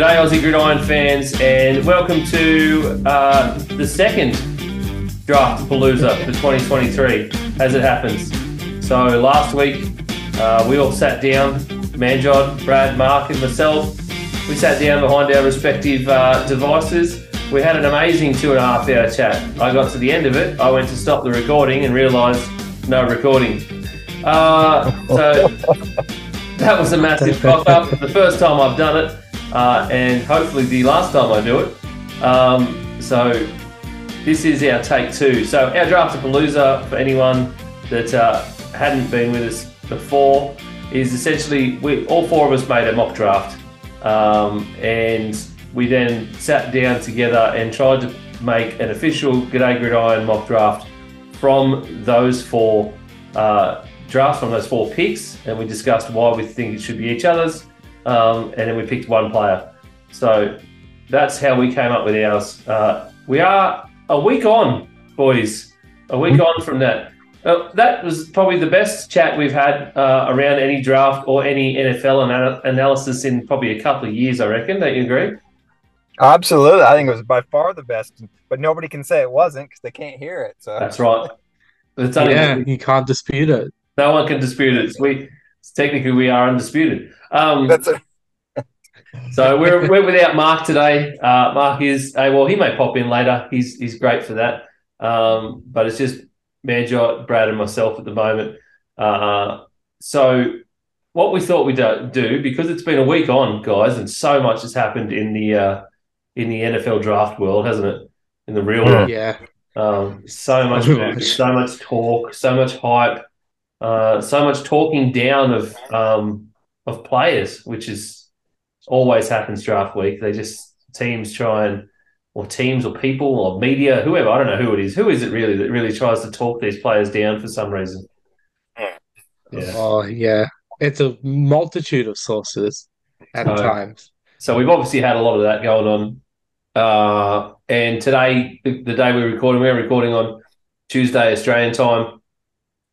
G'day, Aussie Gridiron fans, and welcome to uh, the second draft Palooza for 2023 as it happens. So, last week uh, we all sat down, Manjot, Brad, Mark, and myself. We sat down behind our respective uh, devices. We had an amazing two and a half hour chat. I got to the end of it, I went to stop the recording and realised no recording. Uh, so that was a massive cock up. The first time I've done it, uh, and hopefully the last time I do it. Um, so this is our take two. So our draft of Palooza for anyone that uh, hadn't been with us before is essentially we all four of us made a mock draft, um, and we then sat down together and tried to make an official G'day Gridiron mock draft from those four uh, drafts, from those four picks, and we discussed why we think it should be each other's, um, and then we picked one player. So that's how we came up with ours. Uh, we are a week on, boys. A week on from that. Uh, that was probably the best chat we've had uh, around any draft or any NFL ana- analysis in probably a couple of years, I reckon. Don't you agree? Absolutely. I think it was by far the best, but nobody can say it wasn't because they can't hear it. So That's right. It's yeah, you can't dispute it. No one can dispute it. We technically we are undisputed. Um, that's it. so we're we're without Mark today. Uh, Mark is uh, well, he may pop in later. He's he's great for that. Um, but it's just Manjot, Brad, and myself at the moment. Uh, so what we thought we'd do, do because it's been a week on, guys, and so much has happened in the uh, in the NFL draft world, hasn't it? In the real world, Yeah. um, so much, So movement, much. so much talk, so much hype, uh, so much talking down of um, of players, which is always happens draft week. They just teams try and or teams or people or media, whoever I don't know who it is. Who is it really that really tries to talk these players down for some reason? Yeah. Oh, yeah. It's a multitude of sources at So- times. So we've obviously had a lot of that going on. Uh, and today, the, the day we're recording, we're recording on Tuesday Australian time.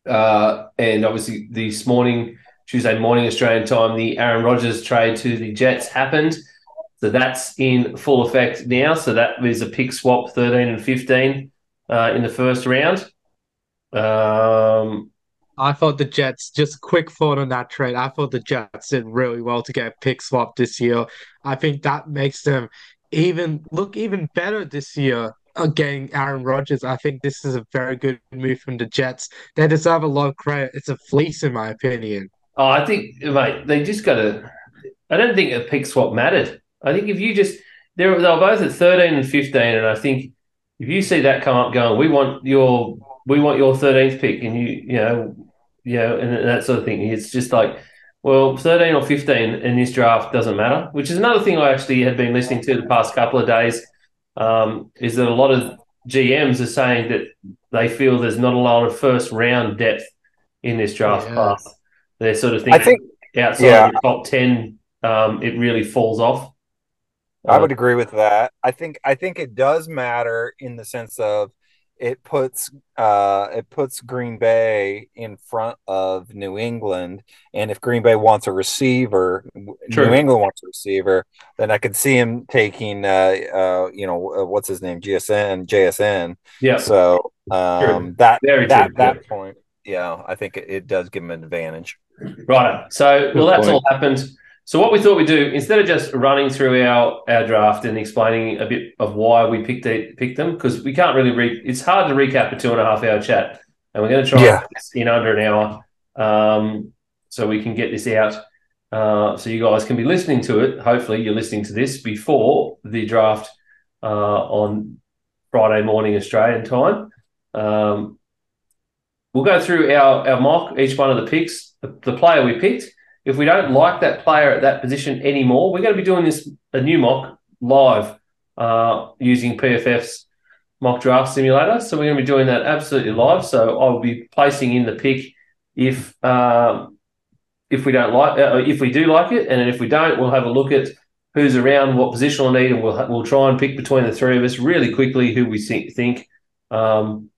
Uh, and obviously this morning, Tuesday morning Australian time, the Aaron Rodgers trade to the Jets happened. So that's in full effect now. So that is a pick swap 13 and 15 uh, in the first round. Um, I thought the Jets, just a quick thought on that trade. I thought the Jets did really well to get a pick swap this year. I think that makes them even look even better this year. Getting Aaron Rodgers, I think this is a very good move from the Jets. They deserve a lot of credit. It's a fleece, in my opinion. Oh, I think, mate, they just got to. I don't think a pick swap mattered. I think if you just they're they were both at thirteen and fifteen, and I think if you see that come up, going, we want your we want your thirteenth pick, and you you know you know and that sort of thing. It's just like, well, thirteen or fifteen in this draft doesn't matter. Which is another thing I actually had been listening to the past couple of days. Um, is that a lot of GMs are saying that they feel there's not a lot of first round depth in this draft Yeah. class. They're sort of I thinking think outside Yeah. the top ten, um, it really falls off. I Uh, would agree with that. I think I think it does matter in the sense of it puts uh it puts Green Bay in front of New England, and if Green Bay wants a receiver, True. New England wants a receiver, then I could see him taking uh uh you know uh, what's his name GSN JSN. yeah, So um that Very that true, that point, yeah, I think it, it does give him an advantage. right. So, well, Good that's point. all happened. So, what we thought we'd do instead of just running through our, our draft and explaining a bit of why we picked it, picked them, because we can't really re- it's hard to recap a two and a half hour chat, and we're going to try Yeah. this in under an hour, um, so we can get this out. Uh, so you guys can be listening to it. Hopefully, you're listening to this before the draft uh, on Friday morning Australian time. Um, we'll go through our, our mock, each one of the picks, the, the player we picked. If we don't like that player at that position anymore, we're going to be doing this a new mock live uh, using PFF's mock draft simulator. So we're going to be doing that absolutely live. So I'll be placing in the pick if um, if we don't like uh, if we do like it, and if we don't, we'll have a look at who's around, what positional need, and we'll we'll try and pick between the three of us really quickly who we think think. Um,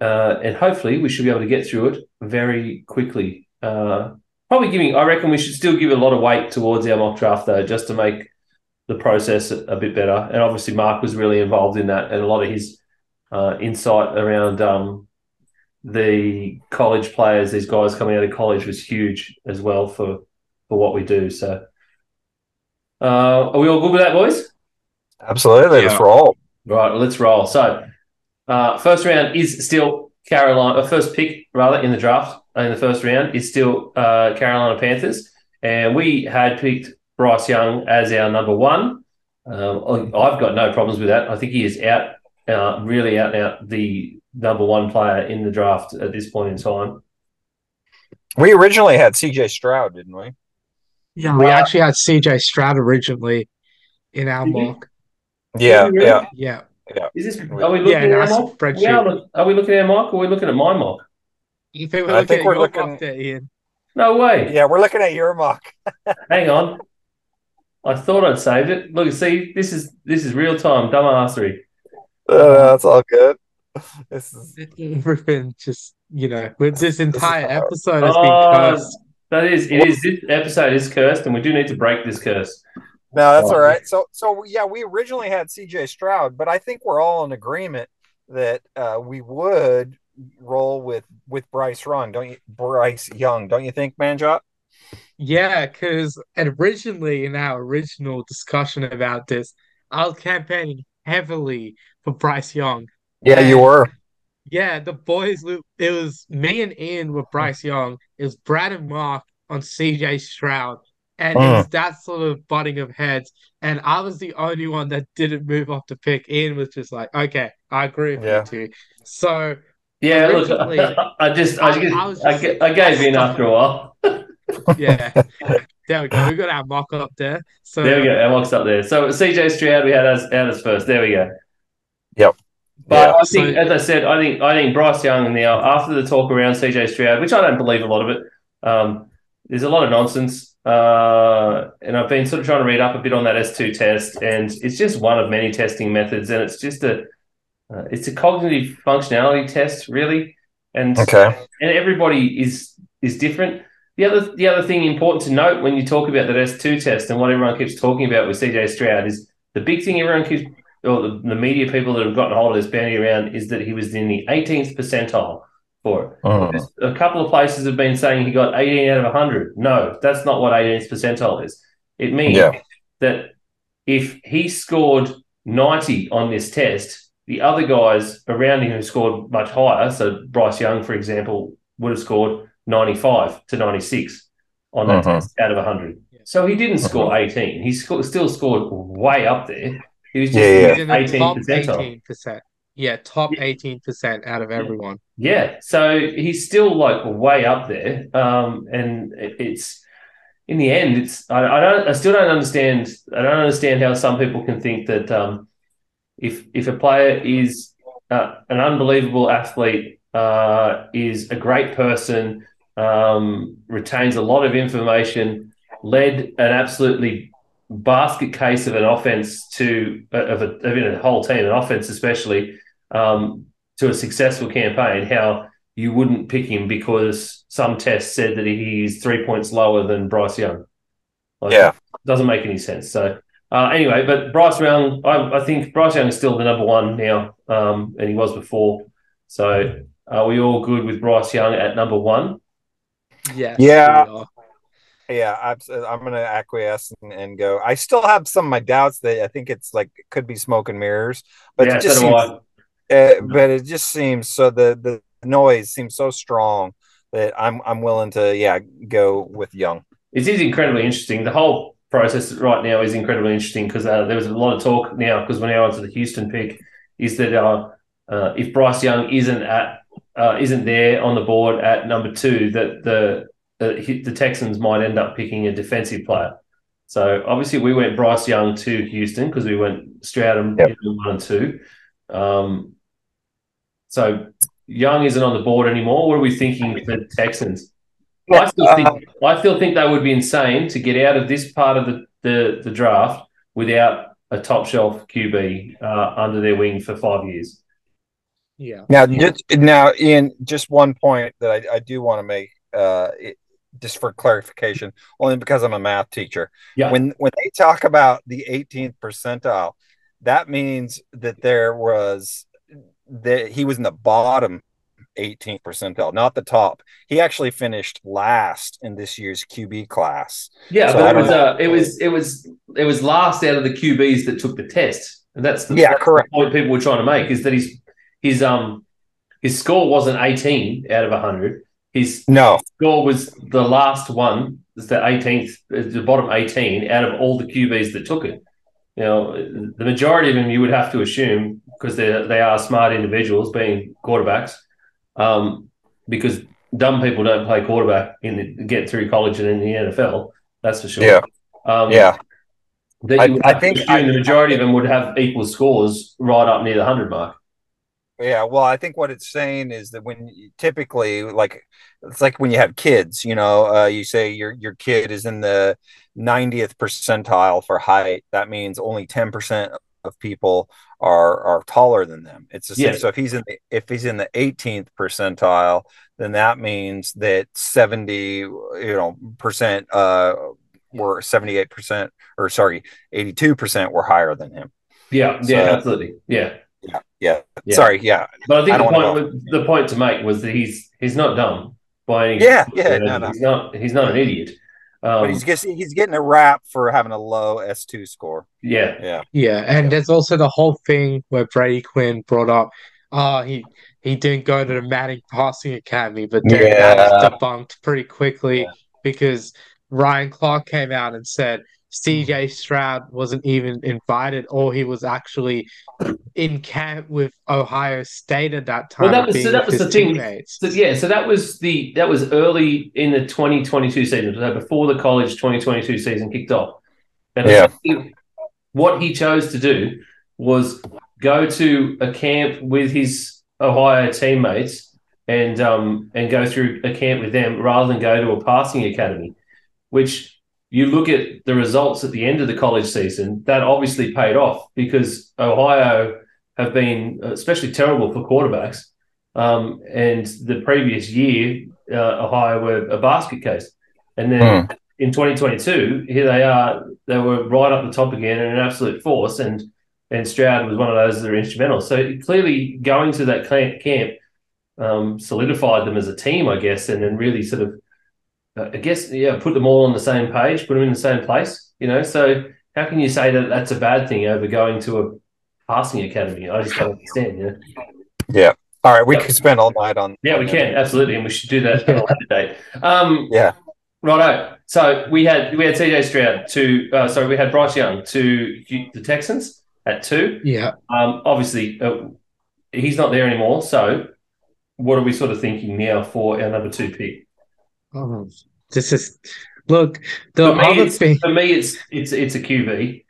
uh, and hopefully we should be able to get through it very quickly. Uh, probably giving, I reckon we should still give a lot of weight towards our mock draft though, just to make the process a, a, bit better. And obviously, Mark was really involved in that, and a lot of his uh, insight around um, the college players, these guys coming out of college, was huge as well for for what we do. So, uh, are we all good with that, boys? Absolutely, yeah. let's roll. Right, let's roll. So, uh, first round is still Carolina. Uh, first pick rather in the draft in the first round is still uh, Carolina Panthers, and we had picked Bryce Young as our number one. Um, I've got no problems with that. I think he is out, uh, really out and out the number one player in the draft at this point in time. We originally had CJ Stroud, didn't we? Yeah, we uh, actually had CJ Stroud originally in our mock. Yeah, yeah, yeah. Yeah. Is this? Are we looking yeah, at our mock? Are, are we looking at our mock, or are we looking at my mock? You think we're I think we're looking. There, Ian? No way. Yeah, we're looking at your mock. Hang on. I thought I'd saved it. Look, see, this is this is real time dumbassery. Uh, that's all good. This is everything. Just you know, with this entire this episode has oh, been cursed. That is, it is. This episode is cursed, and we do need to break this curse. No, that's all right. So, so yeah, we originally had C.J. Stroud, but I think we're all in agreement that uh, we would roll with with Bryce Young, don't you? Bryce Young, don't you think, Manjot? Yeah, because originally in our original discussion about this, I was campaigning heavily for Bryce Young. Yeah, and, you were. Yeah, the boys. It was me and Ian with Bryce Young. It was Brad and Mark on CJ Stroud, and uh. it was that sort of butting of heads. And I was the only one that didn't move off the pick. Ian was just like, "Okay, I agree with yeah. you too." So yeah, look, I just, I, I, just, I, just, I, I gave in after a while. yeah, there we go. We've got our mock up there. So there we go. Our mock's up there. So CJ Stroud, we had as out as first. There we go. Yep. But yeah. I think, so, as I said, I think I think Bryce Young now after the talk around CJ Stroud, which I don't believe a lot of it. Um, there's a lot of nonsense, uh, and I've been sort of trying to read up a bit on that S2 test, and it's just one of many testing methods, and it's just a uh, it's a cognitive functionality test, really, and okay. and everybody is is different. The other the other thing important to note when you talk about that S two test and what everyone keeps talking about with CJ Stroud is the big thing everyone keeps or the, the media people that have gotten hold of this bandy around is that he was in the 18th percentile for it. Oh. A couple of places have been saying he got 18 out of 100. No, that's not what 18th percentile is. It means yeah. that if he scored 90 on this test, the other guys around him who scored much higher, so Bryce Young, for example, would have scored 95 to 96 on that uh-huh. test out of 100. So he didn't uh-huh. score 18. He sco- still scored way up there. He was just yeah, yeah. 18 18%. Yeah, top 18% out of everyone. Yeah. So he's still like way up there. Um, and it's in the end, it's I, I don't I still don't understand I don't understand how some people can think that um, if if a player is uh, an unbelievable athlete, uh, is a great person, um, retains a lot of information, led an absolutely basket case of an offense to uh, of a, of a whole team, an offense especially, um, to a successful campaign, how you wouldn't pick him because some tests said that he's three points lower than Bryce Young. Like, yeah, doesn't make any sense. So uh, anyway, but Bryce Young, I, I, think Bryce Young is still the number one now, um, and he was before. So are we all good with Bryce Young at number one? Yes, yeah. Yeah, I'm, I'm going to acquiesce and, and, go. I still have some of my doubts that I think it's like could be smoke and mirrors, but yeah, it just seems, uh, but it just seems so the the noise seems so strong that I'm I'm willing to yeah go with Young. It is incredibly interesting. The whole process right now is incredibly interesting because uh, there was a lot of talk now because we're now onto the Houston pick is that uh, uh, if Bryce Young isn't at uh, isn't there on the board at number two, that the the Texans might end up picking a defensive player. So obviously we went Bryce Young to Houston because we went Stroud and yep. one and two. Um, so Young isn't on the board anymore. What are we thinking for the Texans? I still think uh, I still think they would be insane to get out of this part of the the, the draft without a top shelf QB uh, under their wing for five years. Yeah. Now, just, now, Ian, just one point that I, I do want to make. Uh, it, just for clarification, only because I'm a math teacher. Yeah. When when they talk about the 18th percentile, that means that there was that he was in the bottom 18th percentile, not the top. He actually finished last in this year's QB class. Yeah, So but it was, uh, it was it was it was last out of the QBs that took the test, and that's the, Yeah, that's the correct. point people were trying to make is that his his um his score wasn't eighteen out of hundred. His No, score was the last one, it's the eighteenth, the bottom eighteen out of all the QBs that took it. You know, the majority of them you would have to assume because they they are smart individuals, being quarterbacks, um, because dumb people don't play quarterback in the, get through college and in the NFL. That's for sure. Yeah. Um, yeah, I- I think I- the majority of them would have equal scores right up near the hundred mark. yeah. Well, I think what it's saying is that when you, typically, like, it's like when you have kids, you know, uh, you say your your kid is in the 90th percentile for height. That means only 10 percent of people are are taller than them. It's the same. Yeah. So if he's in the if he's in the 18th percentile, then that means that 70 you know percent uh were 78 percent or sorry 82 percent were higher than him. Yeah, So- yeah, absolutely, yeah. Yeah. Yeah. Sorry. Yeah. But I think I the point was- the point to make was that he's he's not dumb by any Yeah, yeah, no, no. he's not he's not an idiot. Um, But he's just he's getting a rap for having a low S2 score. yeah, Yeah. Yeah, and there's also the whole thing where Brady Quinn brought up, oh, he he didn't go to the Manning Passing Academy, but then that was debunked pretty quickly Yeah. because Ryan Clark came out and said CJ Stroud wasn't even invited, or he was actually in camp with Ohio State at that time, Well, that was- so that was his the thing. So yeah, so that was the that was early in the 2022 season, so before the college 2022 season kicked off. And Yeah. he- what he chose to do was go to a camp with his Ohio teammates and um and go through a camp with them rather than go to a passing academy, which you look at the results at the end of the college season, that obviously paid off because Ohio have been especially terrible for quarterbacks. Um, and the previous year, uh, Ohio were a basket case. And then in 2022, here they are. They were right up the top again and an absolute force. And and Stroud was one of those that are instrumental. So clearly, going to that cla- camp um, solidified them as a team, I guess, and then really sort of, I guess, yeah, put them all on the same page, put them in the same place. You know, so how can you say that that's a bad thing over going to a passing academy? I just don't understand. Yeah. Yeah. All right, we Yeah. could spend all night on. Yeah, we can absolutely, and we should do that at a later date. Um, Yeah. righto. So we had we had CJ Stroud to uh, sorry we had Bryce Young to the Texans at two. Yeah. Um, obviously uh, he's not there anymore. So what are we sort of thinking now for our number two pick? Oh, this is look the For me, other it's, thing. for me, it's it's it's a QB.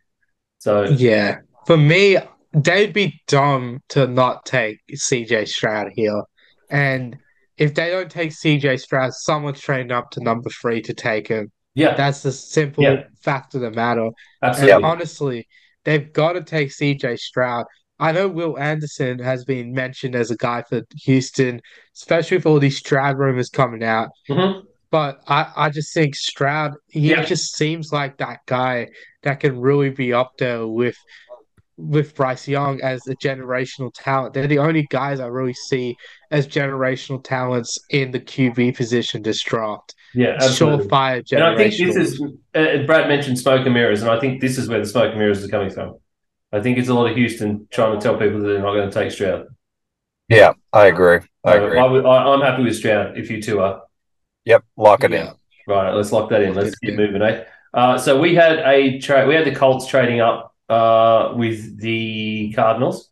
So Yeah, for me, they'd be dumb to not take CJ Stroud here. And if they don't take CJ Stroud, someone's trained up to number three to take him. yeah, That's the simple Yeah. fact of the matter. absolutely. And honestly, they've got to take CJ Stroud. I know Will Anderson has been mentioned as a guy for Houston, especially with all these Stroud rumors coming out. Mhm. But I, I just think Stroud, he Yeah. just seems like that guy that can really be up there with with Bryce Young as a generational talent. They're the only guys I really see as generational talents in the QB position this draft. Yeah, absolutely. Surefire And I think this is uh, Brad mentioned smoke and mirrors, and I think this is where the smoke and mirrors is coming from. I think it's a lot of Houston trying to tell people that they're not going to take Stroud. Yeah, I agree. I agree. I, I, I'm happy with Stroud if you two are. Yep, lock it Yeah. in. Right, let's lock that in. Let's keep moving, eh? Uh, so we had a trade. We had the Colts trading up uh, with the Cardinals.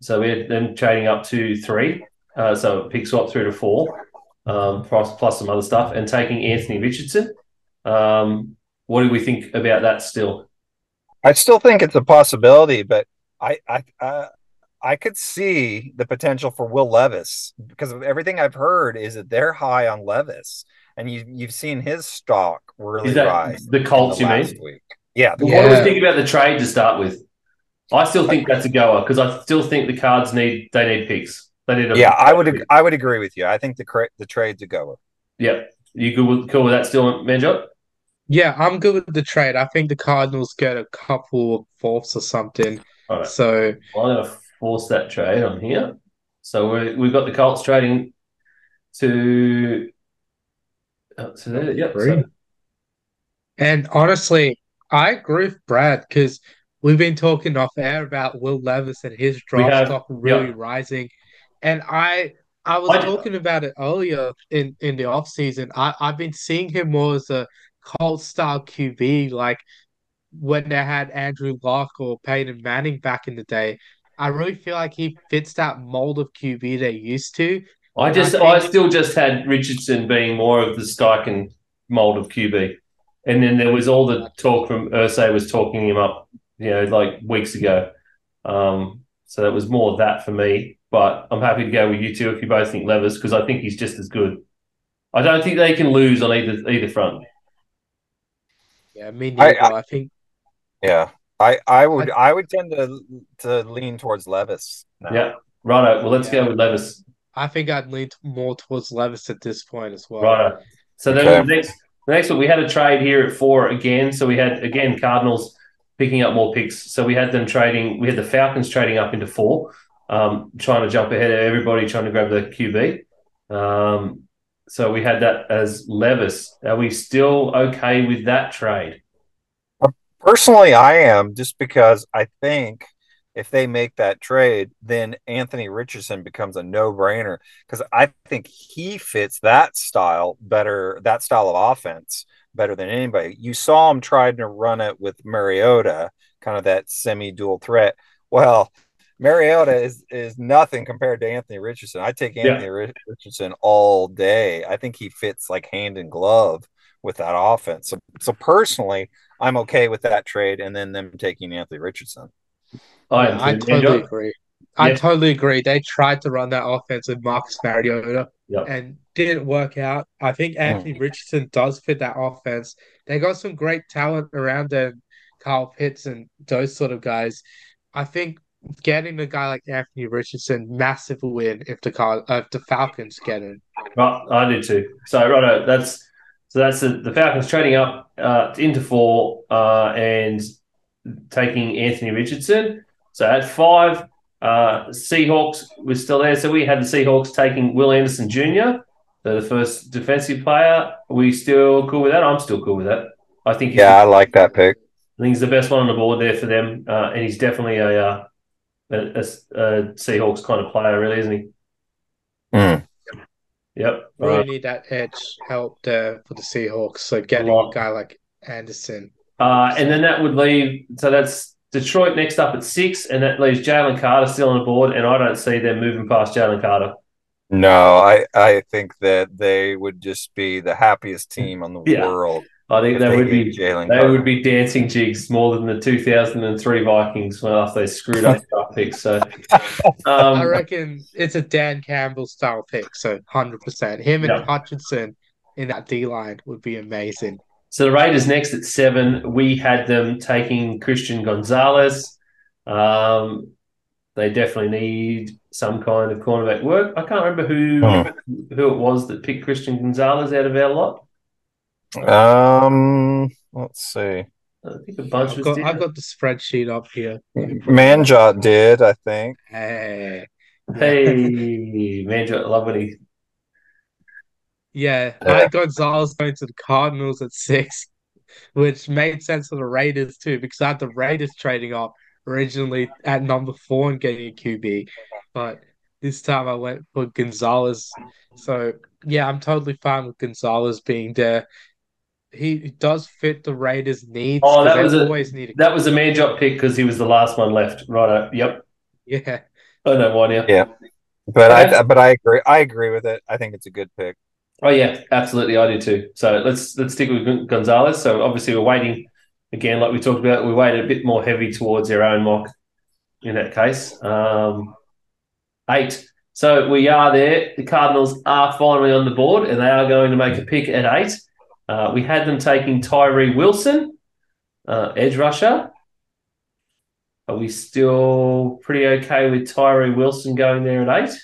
So we had them trading up to three. Uh, so pick swap through to four, um, plus, plus some other stuff, and taking Anthony Richardson. Um, what do we think about that still? I still think it's a possibility, but I I uh, I could see the potential for Will Levis because of everything I've heard is that they're high on Levis, and you you've seen his stock really Is that rise. the Colts, the you last mean? week. Yeah, the Well, What do we Yeah. think about the trade to start with? I still think that's a goer because I still think the Cards need they need picks. They need a yeah, I would ag- I would agree with you. I think the cra- the trade's a goer. Yeah. You good with, cool with that still, Manjot? Yeah, I'm good with the trade. I think the Cardinals get a couple of fourths or something. All right. So Well, I'm going to force that trade on here. So we we've got the Colts trading to. Uh, to there, yep. So, And honestly, I agree with Brad because we've been talking off air about Will Levis and his draft stock really yeah. rising. And I I was I- talking about it earlier in, in the offseason. I, I've been seeing him more as a cult style QB, like when they had Andrew Luck or Peyton Manning back in the day. I really feel like he fits that mold of QB they used to. I just, I I, still just had Richardson being more of the Steichen mold of QB, and then there was all the talk from Irsay was talking him up, you know, like weeks ago. Um, so that was more that for me. But I'm happy to go with you two if you both think Levis because I think he's just as good. I don't think they can lose on either either front. Yeah, me I- neither. I, think Yeah, I I would I, would tend to to lean towards Levis. now. Yeah, righto. Well, let's Yeah. go with Levis. I think I'd lean more towards Levis at this point as well. Righto. So then Okay. the next, the next one, we had a trade here at four again. So we had again Cardinals picking up more picks. So we had them trading. We had the Falcons trading up into four, um, trying to jump ahead of everybody, trying to grab the QB. Um, so we had that as Levis. Are we still okay with that trade? Personally, I am just because I think if they make that trade, then Anthony Richardson becomes a no-brainer because I think he fits that style better, that style of offense better than anybody. You saw him trying to run it with Mariota, kind of that semi-dual threat. Well, Mariota is is nothing compared to Anthony Richardson. I take Anthony Ri- Richardson all day. I think he fits like hand in glove with that offense. So, so personally, I'm okay with that trade and then them taking Anthony Richardson. I Yeah. I totally Andrew? agree. I Yeah. totally agree. They tried to run that offense with Marcus Mariota Yep. and didn't work out. I think Anthony Richardson does fit that offense. They got some great talent around them, Kyle Pitts and those sort of guys. I think getting a guy like Anthony Richardson massive win if the Car- uh, if the Falcons get him. Right, I do too. So right, that's so that's the, the Falcons trading up uh, into four uh, and taking Anthony Richardson. So at five, uh, Seahawks was still there. So we had the Seahawks taking Will Anderson Jr., the first defensive player. Are we still cool with that? I'm still cool with that. I think Yeah, I like that pick. I think he's the best one on the board there for them, uh, and he's definitely a, uh, a, a, a Seahawks kind of player, really, isn't he? Mm. Yep. Really Right. need that edge help there for the Seahawks. So getting lot. a guy like Anderson. Uh, and then that would leave, so that's Detroit next up at six, and that leaves Jalen Carter still on the board, and I don't see them moving past Jalen Carter. No, I, I think that they would just be the happiest team on the Yeah. world. I think if they they would be Jalen they Carter. would be dancing jigs more than the 2003 Vikings when after they screwed up draft picks. So, I um, reckon it's a Dan Campbell style pick, so hundred percent. Him and Yeah. Hutchinson in that D line would be amazing. so the Raiders next at seven, we had them taking Christian Gonzalez. Um, they definitely need some kind of cornerback work. I can't remember who who it was that picked Christian Gonzalez out of our lot. Um, let's see. I think a bunch I've got. I've got the spreadsheet up here. Manjot did, I think. Hey. Hey, man, I love when he. Yeah, Yeah. I had Gonzalez going to the Cardinals at six, which made sense for the Raiders too, because I had the Raiders trading up originally at number four and getting a QB. But this time I went for Gonzalez. So yeah, I'm totally fine with Gonzalez being there. He he does fit the Raiders' needs. Oh, 'cause that was a- always need a That was a man drop pick because he was the last one left. Right. Yep. yeah. I know why now. Yeah. But Okay. I but I agree. I agree with it. I think it's a good pick. Oh yeah, absolutely. I do too. So let's let's stick with Gonzalez. So obviously we're weighting again, like we talked about. We weighted a bit more heavy towards our own mock in that case. Um, eight. So we are there. The Cardinals are finally on the board, and they are going to make a pick at eight. Uh, we had them taking Tyree Wilson, uh, edge rusher. Are we still pretty okay with Tyree Wilson going there at eight?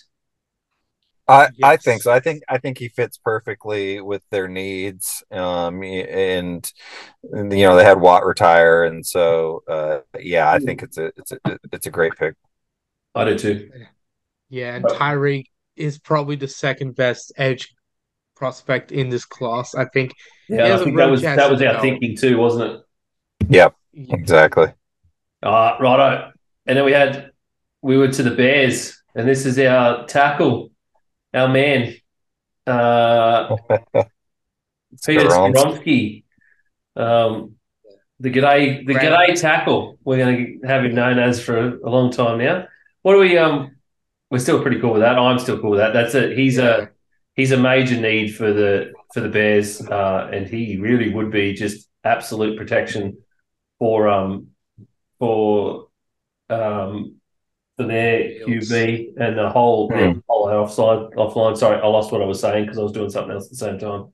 I, I think so. I think I think he fits perfectly with their needs. Um, and, and, you know they had Watt retire, and so uh, yeah, I think it's a it's a it's a great pick. I do too. Yeah, and Tyree is probably the second best edge prospect in this class. I think. Yeah, I think that was that was our develop. thinking too, wasn't it? Yep, Yeah, exactly. Uh, righto. And then we had we were to the Bears, and this is our tackle, our man, uh, Peter Skoronski. Skoronsky. Um, the g'day, the Right. g'day tackle. We're going to have him known as for a, a long time now. What do we? Um, we're still pretty cool with that. I'm still cool with that. That's it. he's Yeah. a he's a major need for the for the Bears, uh, and he really would be just absolute protection for um for um for their QB and the whole Hmm. their whole offside offline. Sorry, I lost what I was saying because I was doing something else at the same time.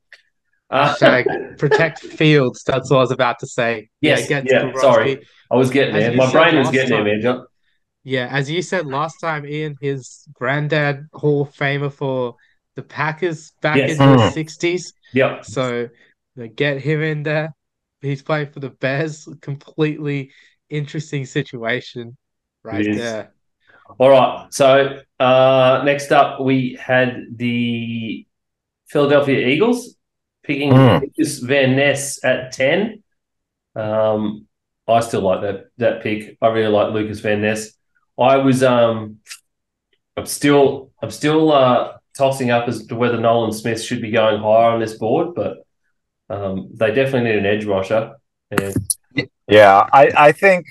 Uh, protect Fields. That's what I was about to say. Yes, get yeah, sorry. I was getting As there. you My said brain was last getting time. there, man. John. Yeah, as you said last time, Ian, his granddad Hall of Famer for the Packers back Yes. in the Mm. sixties. Yep. So they get him in there. He's playing for the Bears. Completely interesting situation right there. All right. So uh, next up, we had the Philadelphia Eagles picking. Lucas Van Ness at ten. Um, I still like that that pick. I really like Lucas Van Ness. I was um, I'm still I'm still uh, tossing up as to whether Nolan Smith should be going higher on this board, but um, they definitely need an edge rusher. And Yeah, I I think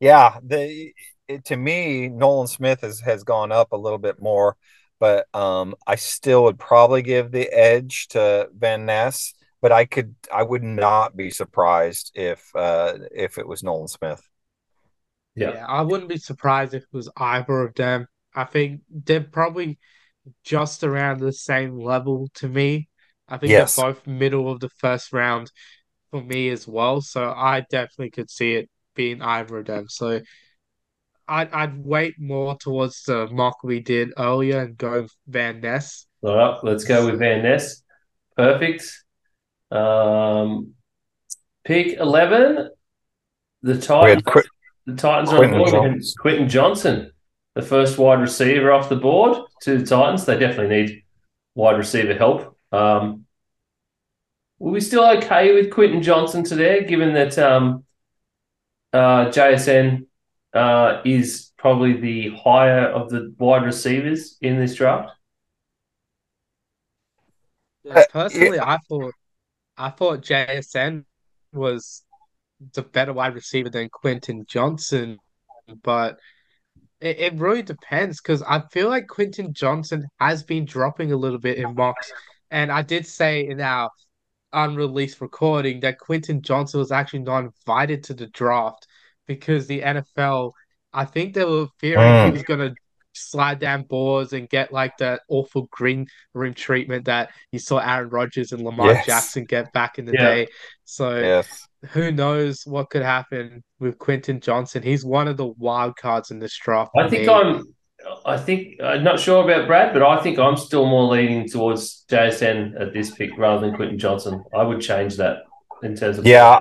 yeah the it, to me Nolan Smith has has gone up a little bit more, but um I still would probably give the edge to Van Ness. But I could I would not be surprised if uh if it was Nolan Smith. Yeah. Yeah, I wouldn't be surprised if it was either of them. I think they're probably just around the same level to me. I think Yes. they're both middle of the first round for me as well. So I definitely could see it being either of them. So I'd I'd weight more towards the mock we did earlier and go Van Ness. all right, let's go with Van Ness. Perfect. Um, pick eleven. The Titans. had The Titans are on Quentin board Johnson. Quentin Johnson, the first wide receiver off the board to the Titans. They definitely need wide receiver help. Um, were we still okay with Quentin Johnson today, given that um, uh, JSN uh, is probably the higher of the wide receivers in this draft? Uh, Personally, I thought I thought JSN was the better wide receiver than Quentin Johnson, but it, it really depends because I feel like Quentin Johnson has been dropping a little bit in mocks. And I did say in our unreleased recording that Quentin Johnson was actually not invited to the draft because the NFL, I think they were fearing he Mm. was going to slide down boards and get like that awful green room treatment that you saw Aaron Rodgers and Lamar Yes. Jackson get back in the Yeah. day. So yes. who knows what could happen with Quentin Johnson? He's one of the wild cards in this draft. I think me. I'm. I think I'm not sure about Brad, but I think I'm still more leaning towards JSN at this pick rather than Quentin Johnson. I would change that in terms of Yeah,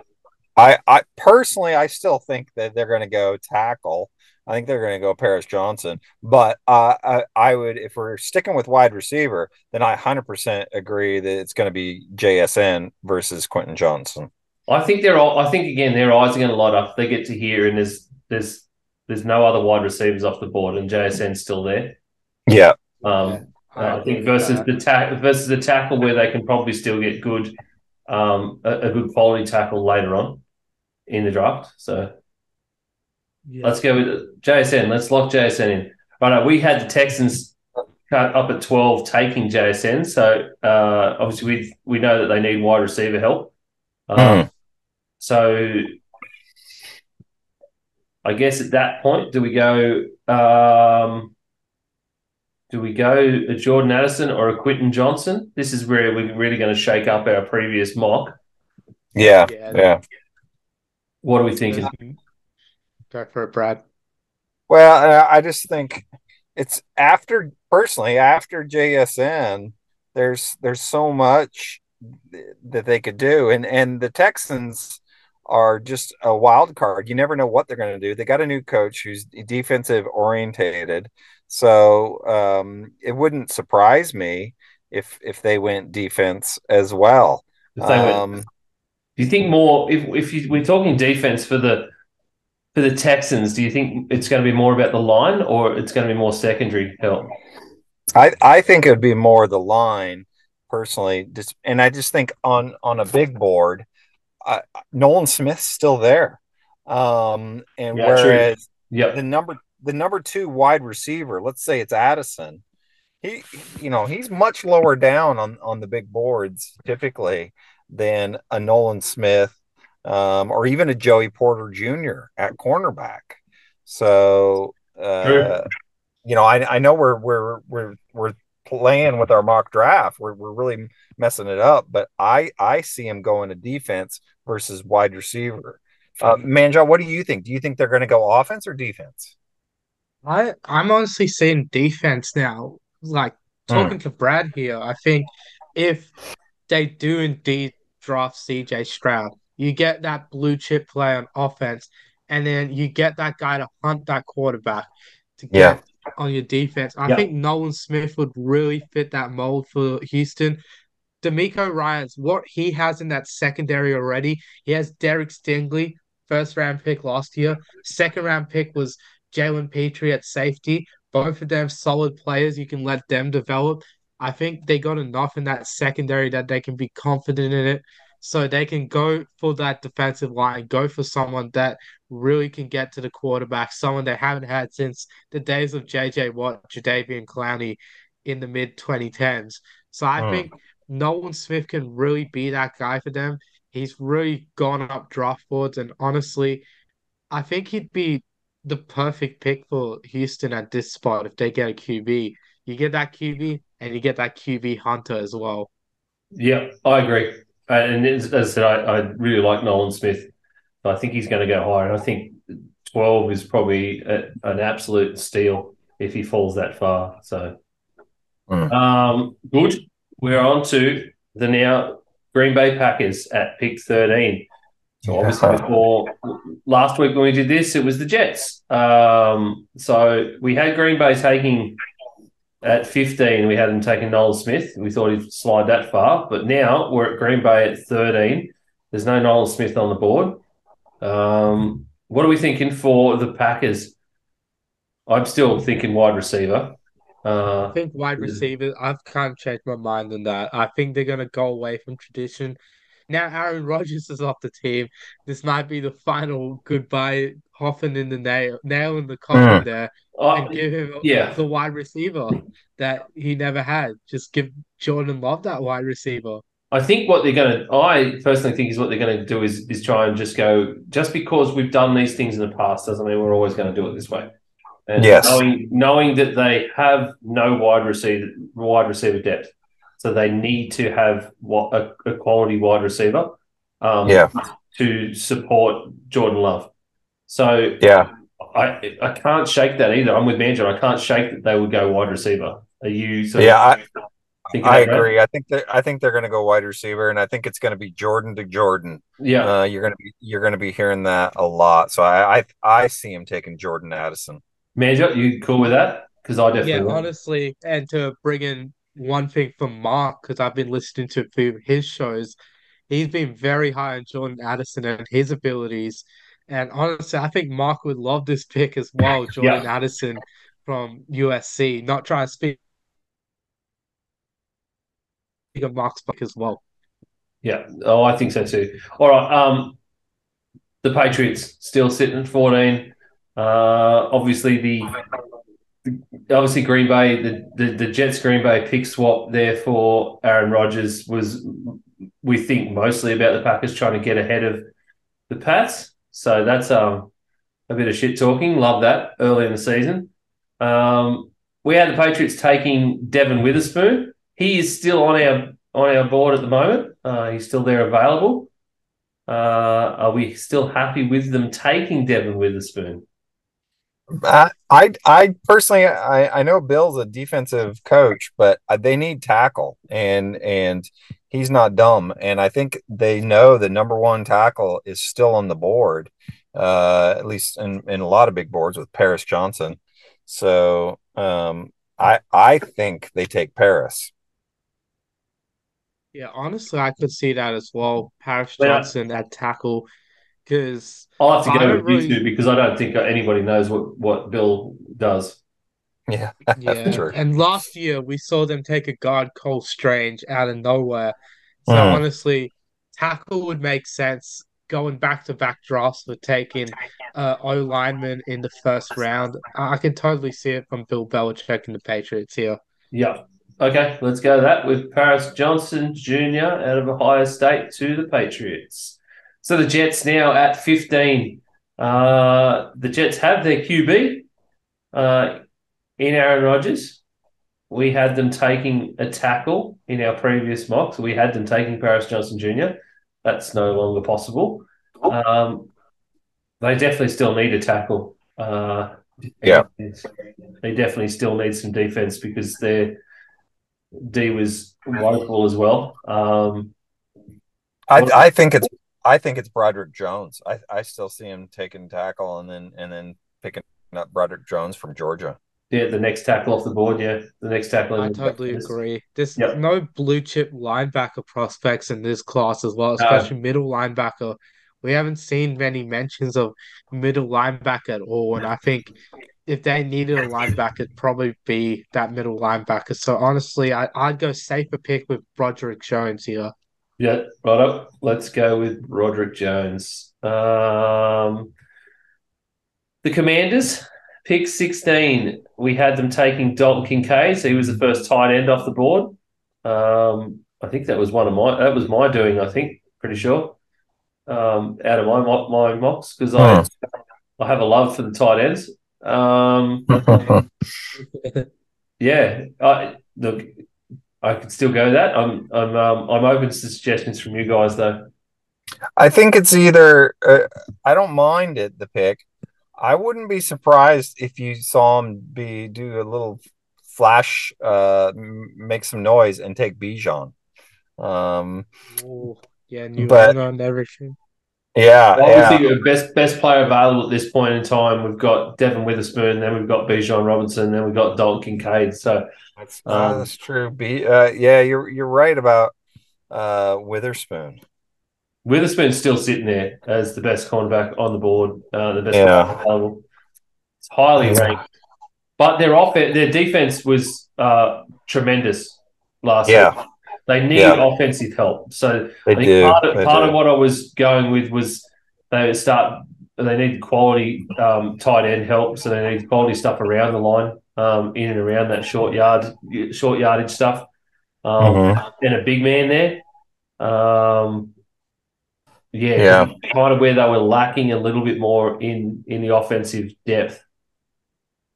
I, I personally, I still think that they're going to go tackle. I think they're going to go Paris Johnson, but uh, I, I would, if we're sticking with wide receiver, then I 100% agree that it's going to be JSN versus Quentin Johnson. I think they're all. I think again their eyes are going to light up. They get to here, and there's there's there's no other wide receivers off the board, and JSN's still there. Yeah, Um, Yeah, uh, I think versus that. the tack versus the tackle where they can probably still get good, um, a, a good quality tackle later on in the draft. So Yeah. let's go with JSN. Let's lock JSN in. Right, we had the Texans cut up at twelve, taking JSN. So uh, obviously we we know that they need wide receiver help. Um, So I guess at that point, do we go? Um, do we go a Jordan Addison or a Quentin Johnson? This is where we're really going to shake up our previous mock. yeah, Yeah. yeah. What are we thinking? Go for it, Brad. Well, uh, I just think it's after personally after JSN, there's there's so much that they could do, and and the Texans are just a wild card. You never know what they're going to do. They got a new coach who's defensive orientated, so um, it wouldn't surprise me if if they went defense as well. Um, do you think more if if you, we're talking defense for the for the Texans? Do you think it's going to be more about the line or it's going to be more secondary help? I I think it would be more the line personally. Just and I just think on on a big board, uh, Nolan Smith's still there, um, and yeah, whereas yep. the number the number two wide receiver, let's say it's Addison, he you know he's much lower down on on the big boards typically than a Nolan Smith um, or even a Joey Porter Jr. at cornerback. So uh, you know, I, I know we're we're we're we're playing with our mock draft. We're we're really messing it up, but I I see him going to defense versus wide receiver. Uh, Manja, what do you think? Do you think they're going to go offense or defense? I I'm honestly seeing defense now. Like talking mm. to Brad here, I think if they do indeed draft CJ Stroud, you get that blue chip play on offense, and then you get that guy to hunt that quarterback to get yeah on your defense. I yep. think Nolan Smith would really fit that mold for Houston. DeMeco Ryans, what he has in that secondary already, he has Derek Stingley, first round pick last year. Second round pick was Jalen Pitre at safety. Both of them solid players. You can let them develop. I think they got enough in that secondary that they can be confident in it. So they can go for that defensive line, go for someone that really can get to the quarterback, someone they haven't had since the days of JJ Watt, Jadeveon Clowney in the mid 2010s. So I hmm. think Nolan Smith can really be that guy for them. He's really gone up draft boards, and honestly, I think he'd be the perfect pick for Houston at this spot if they get a QB. You get that QB, and you get that QB hunter as well. Yeah, I agree. And as, I said, I, I really like Nolan Smith. I think he's going to go higher. And I think 12 is probably a, an absolute steal if he falls that far. So, mm. um, good. We're on to the now Green Bay Packers at pick 13. So obviously before last week when we did this, it was the Jets. Um, so we had Green Bay taking at 15, we had him taking Nolan Smith. We thought he'd slide that far, but now we're at Green Bay at 13. There's no Nolan Smith on the board. Um, what are we thinking for the Packers? I'm still thinking wide receiver. Uh, I think wide receiver. I've kind of changed my mind on that. I think they're going to go away from tradition. Now Aaron Rodgers is off the team. This might be the final goodbye, Hoffing in the nail, nail in the coffin mm. there, uh, and give him yeah. the wide receiver that he never had. Just give Jordan Love that wide receiver. I think what they're going to, I personally think is what they're going to do is is try and just go. Just because we've done these things in the past doesn't mean we're always going to do it this way. And yes. knowing knowing that they have no wide receiver wide receiver depth, so they need to have what a, a quality wide receiver, um, yeah, to support Jordan Love. So yeah, I I can't shake that either. I'm with Manja. I can't shake that they would go wide receiver. Are you? yeah, I, I agree. I think that I think they're going to go wide receiver, and I think it's going to be Jordan to Jordan. Yeah, uh, you're going to be you're going to be hearing that a lot. So I I, I see him taking Jordan Addison. Manja, you cool with that? Because I definitely yeah, will. honestly, and to bring in one thing from Mark because I've been listening to a few of his shows. He's been very high on Jordan Addison and his abilities. And honestly, I think Mark would love this pick as well, Jordan yeah. Addison from USC. Not trying to speak of Mark's pick as well. Yeah. Oh, I think so too. All right. Um, the Patriots still sitting at 14. Uh, obviously the obviously Green Bay, the, the, the Jets Green Bay pick swap there for Aaron Rodgers was, we think, mostly about the Packers trying to get ahead of the Pats. So that's um a bit of shit talking. Love that early in the season. Um, we had the Patriots taking Devon Witherspoon. He is still on our on our board at the moment. Uh, he's still there available. Uh, are we still happy with them taking Devon Witherspoon? I, I, I personally, I, I know Bill's a defensive coach, but they need tackle, and and he's not dumb, and I think they know the number one tackle is still on the board, uh, at least in, in a lot of big boards with Paris Johnson. So um, I I think they take Paris. Yeah, honestly, I could see that as well. Paris Johnson at tackle, because I'll have to go with really... you two because I don't think anybody knows what what Bill does. Yeah, yeah. True. And last year we saw them take a guard, Cole Strange, out of nowhere. So mm. honestly, tackle would make sense. Going back to back drafts for taking uh, O lineman in the first round, I can totally see it from Bill Belichick and the Patriots here. Yeah, Okay, let's go that with Paris Johnson Jr. out of Ohio State to the Patriots. So the Jets now at 15. Uh, the Jets have their QB uh, in Aaron Rodgers. We had them taking a tackle in our previous mocks. We had them taking Paris Johnson Jr. That's no longer possible. Um, they definitely still need a tackle. Uh, yeah, they definitely still need some defense because they're D was woeful as well. Um, I, I think it's I think it's Broderick Jones. I, I still see him taking tackle and then and then picking up Broderick Jones from Georgia. Yeah, the next tackle off the board. Yeah, the next tackle. I totally agree. There's yep. no blue chip linebacker prospects in this class as well, especially middle linebacker. We haven't seen many mentions of middle linebacker at all, and I think if they needed a linebacker, it'd probably be that middle linebacker. So honestly, I, I'd go safer pick with Broderick Jones here. Yeah, right up. Let's go with Broderick Jones. Um, the Commanders, pick 16. We had them taking Dalton Kincaid. So he was the first tight end off the board. Um, I think that was one of my that was my doing, I think, pretty sure. Um, out of my my mocks because I I have a love for the tight ends. Um, yeah, I, look, I could still go that. I'm I'm um, I'm open to suggestions from you guys though. I think it's either uh, I don't mind it the pick. I wouldn't be surprised if you saw him be do a little flash, uh, make some noise and take Bijan. Um, Ooh, yeah, New but, England everything. Yeah, obviously yeah. best best player available at this point in time. We've got Devon Witherspoon, then we've got Bijan Robinson, then we've got Dalton Kincaid. So that's, uh, um, that's true. Uh, yeah, you're you're right about uh, Witherspoon. Witherspoon's still sitting there as the best cornerback on the board, uh, the best yeah. available. It's highly yeah. ranked, but their off their defense was uh, tremendous last yeah. week. They need yeah. offensive help. So they I think do. part, of, part of what I was going with was they start they need quality um, tight end help. So they need quality stuff around the line, um, in and around that short yard, short yardage stuff, um, mm-hmm. and a big man there. Um, yeah, yeah, kind of where they were lacking a little bit more in in the offensive depth.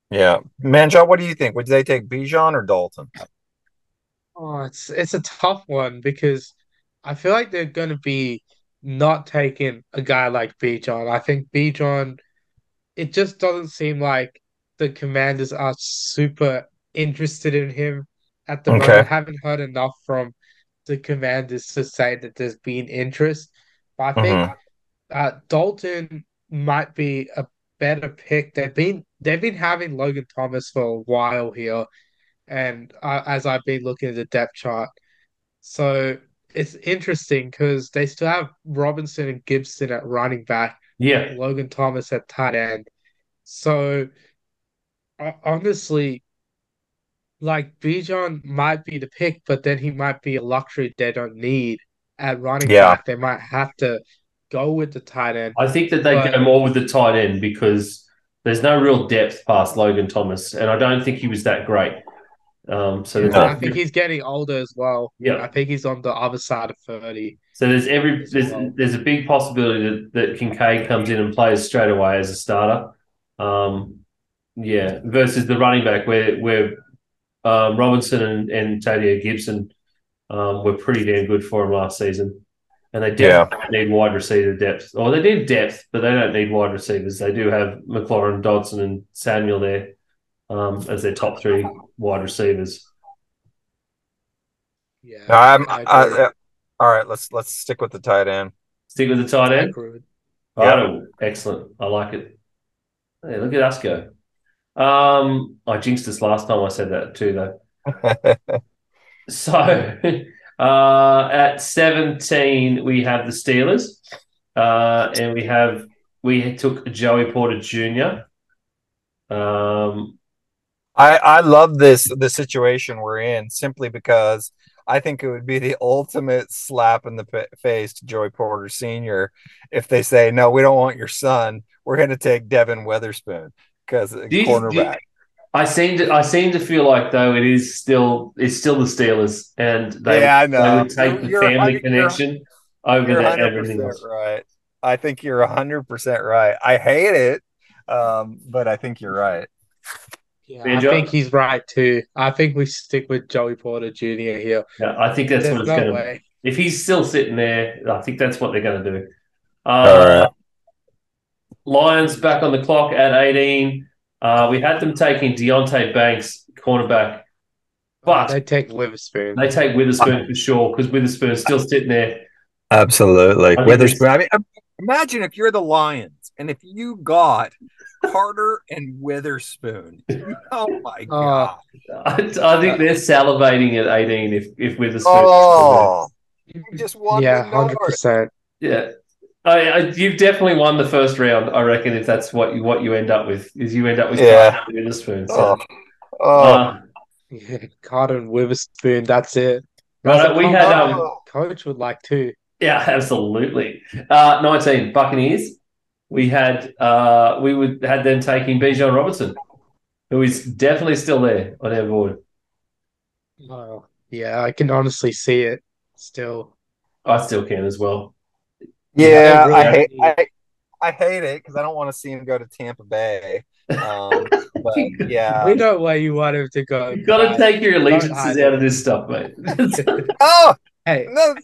Yeah, Manjot, what do you think? Would they take Bijan or Dalton? Oh, it's it's a tough one because I feel like they're going to be not taking a guy like Bijan. I think Bijan, it just doesn't seem like the Commanders are super interested in him at the okay. moment. I haven't heard enough from the Commanders to say that there's been interest. But I think uh-huh. uh, Dalton might be a better pick. They've been they've been having Logan Thomas for a while here and uh, as I've been looking at the depth chart. So it's interesting because they still have Robinson and Gibson at running back. Yeah. Logan Thomas at tight end. So uh, honestly, like Bijan might be the pick, but then he might be a luxury they don't need at running yeah. back. They might have to go with the tight end. I think that they but, go more with the tight end because there's no real depth past Logan Thomas, and I don't think he was that great. Um, so yeah, I think he's getting older as well. Yeah, I think he's on the other side of thirty. So there's every there's, well. there's a big possibility that, that Kincaid comes in and plays straight away as a starter. Um, yeah, versus the running back where where um, Robinson and, and Tadia Gibson um, were pretty damn good for him last season. and they definitely yeah. need wide receiver depth. Or they need depth, but they don't need wide receivers. They do have McLaurin, Dodson, and Samuel there um, as their top three wide receivers. Yeah, I'm, I, I, all right. Let's let's stick with the tight end. Stick with the tight end. Oh, excellent. I like it. Hey, look at us go. Um, I jinxed this last time I said that too, though. so uh, at 17, we have the Steelers, uh, and we have we took Joey Porter Jr. Um, I I love this the situation we're in simply because I think it would be the ultimate slap in the face to Joey Porter Sr. if they say, "No, we don't want your son. We're going to take Devon Witherspoon because cornerback." I seem to I seem to feel like though it is still it's still the Steelers and they, yeah, I know. they would take the family connection over that everything else. Right. I think you're hundred percent right. I hate it, um, but I think you're right. Yeah, I think he's right too. I think we stick with Joey Porter Jr. here. Yeah, I think that's There's what it's no going to. If he's still sitting there, I think that's what they're going to do. Uh, All right. Lions back on the clock at 18. Uh, we had them taking Deonte Banks, cornerback, but they take Witherspoon. They take Witherspoon for sure because Witherspoon's still sitting there. Absolutely, I Witherspoon. I mean, imagine if you're the Lions and if you got Carter and Witherspoon. Oh my oh. god! I, I, think they're salivating at eighteen. If if Witherspoon, oh, you just won. Yeah, hundred percent. Yeah, I, I, you've definitely won the first round. I reckon if that's what you what you end up with is you end up with yeah. Carter and Witherspoon. So. Oh, oh. Uh, yeah, Carter and Witherspoon. That's it. Right, we had um, coach would like to. Yeah, absolutely. Uh, Nineteen Buccaneers we had uh, we would had them taking Bijan Robinson, who is definitely still there on our board. Oh, yeah, I can honestly see it still. I still can as well. Yeah, I, really I hate I, I hate it because I don't want to see him go to Tampa Bay. Um, but yeah, we know where you want him to go. You got to take your allegiances out of this stuff, mate. oh, hey, no.